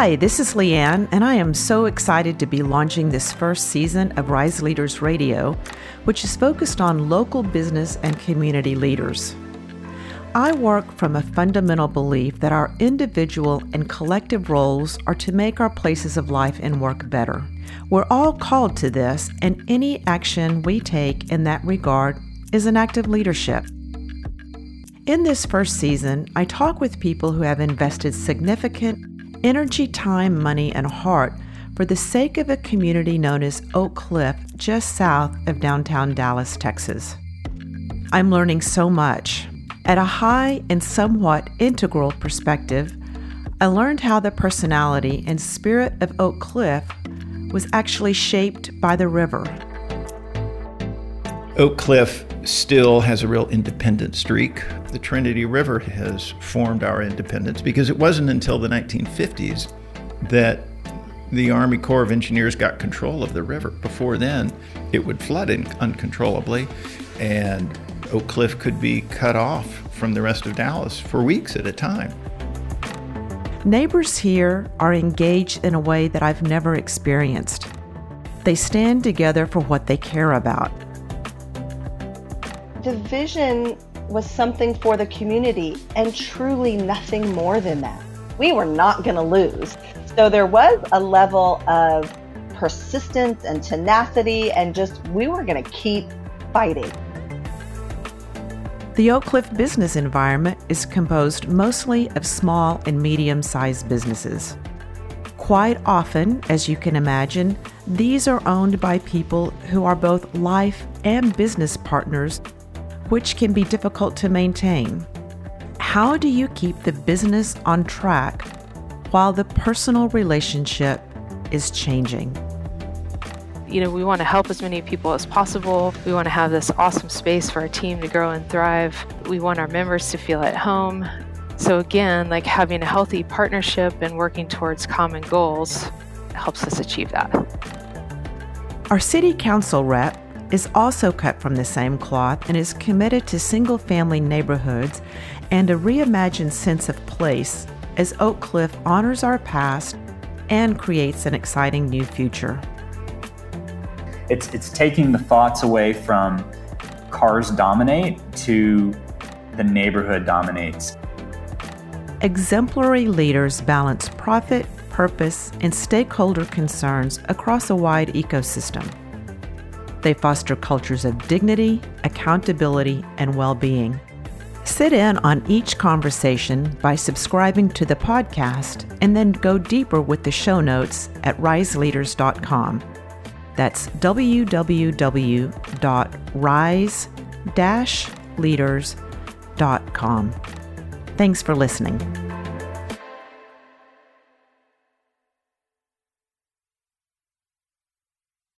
Hi, this is Leanne, and I am so excited to be launching this first season of Rise Leaders Radio, which is focused on local business and community leaders. I work from a fundamental belief that our individual and collective roles are to make our places of life and work better. We're all called to this, and any action we take in that regard is an act of leadership. In this first season, I talk with people who have invested significant energy, time, money, and heart for the sake of a community known as Oak Cliff, just south of downtown Dallas, Texas. I'm learning so much. At a high and somewhat integral perspective, I learned how the personality and spirit of Oak Cliff was actually shaped by the river. Oak Cliff still has a real independent streak. The Trinity River has formed our independence because it wasn't until the 1950s that the Army Corps of Engineers got control of the river. Before then, it would flood uncontrollably, and Oak Cliff could be cut off from the rest of Dallas for weeks at a time. Neighbors here are engaged in a way that I've never experienced. They stand together for what they care about the vision was something for the community and truly nothing more than that. We were not going to lose. So there was a level of persistence and tenacity, and just we were going to keep fighting. The Oak Cliff business environment is composed mostly of small and medium sized businesses. Quite often, as you can imagine, these are owned by people who are both life and business partners which can be difficult to maintain. How do you keep the business on track while the personal relationship is changing? You know, we want to help as many people as possible. We want to have this awesome space for our team to grow and thrive. We want our members to feel at home. So, again, like having a healthy partnership and working towards common goals helps us achieve that. Our city council rep is also cut from the same cloth and is committed to single family neighborhoods and a reimagined sense of place as Oak Cliff honors our past and creates an exciting new future. It's, it's taking the thoughts away from cars dominate to the neighborhood dominates. Exemplary leaders balance profit, purpose, and stakeholder concerns across a wide ecosystem. They foster cultures of dignity, accountability, and well being. Sit in on each conversation by subscribing to the podcast and then go deeper with the show notes at riseleaders.com. That's www.rise-leaders.com. Thanks for listening.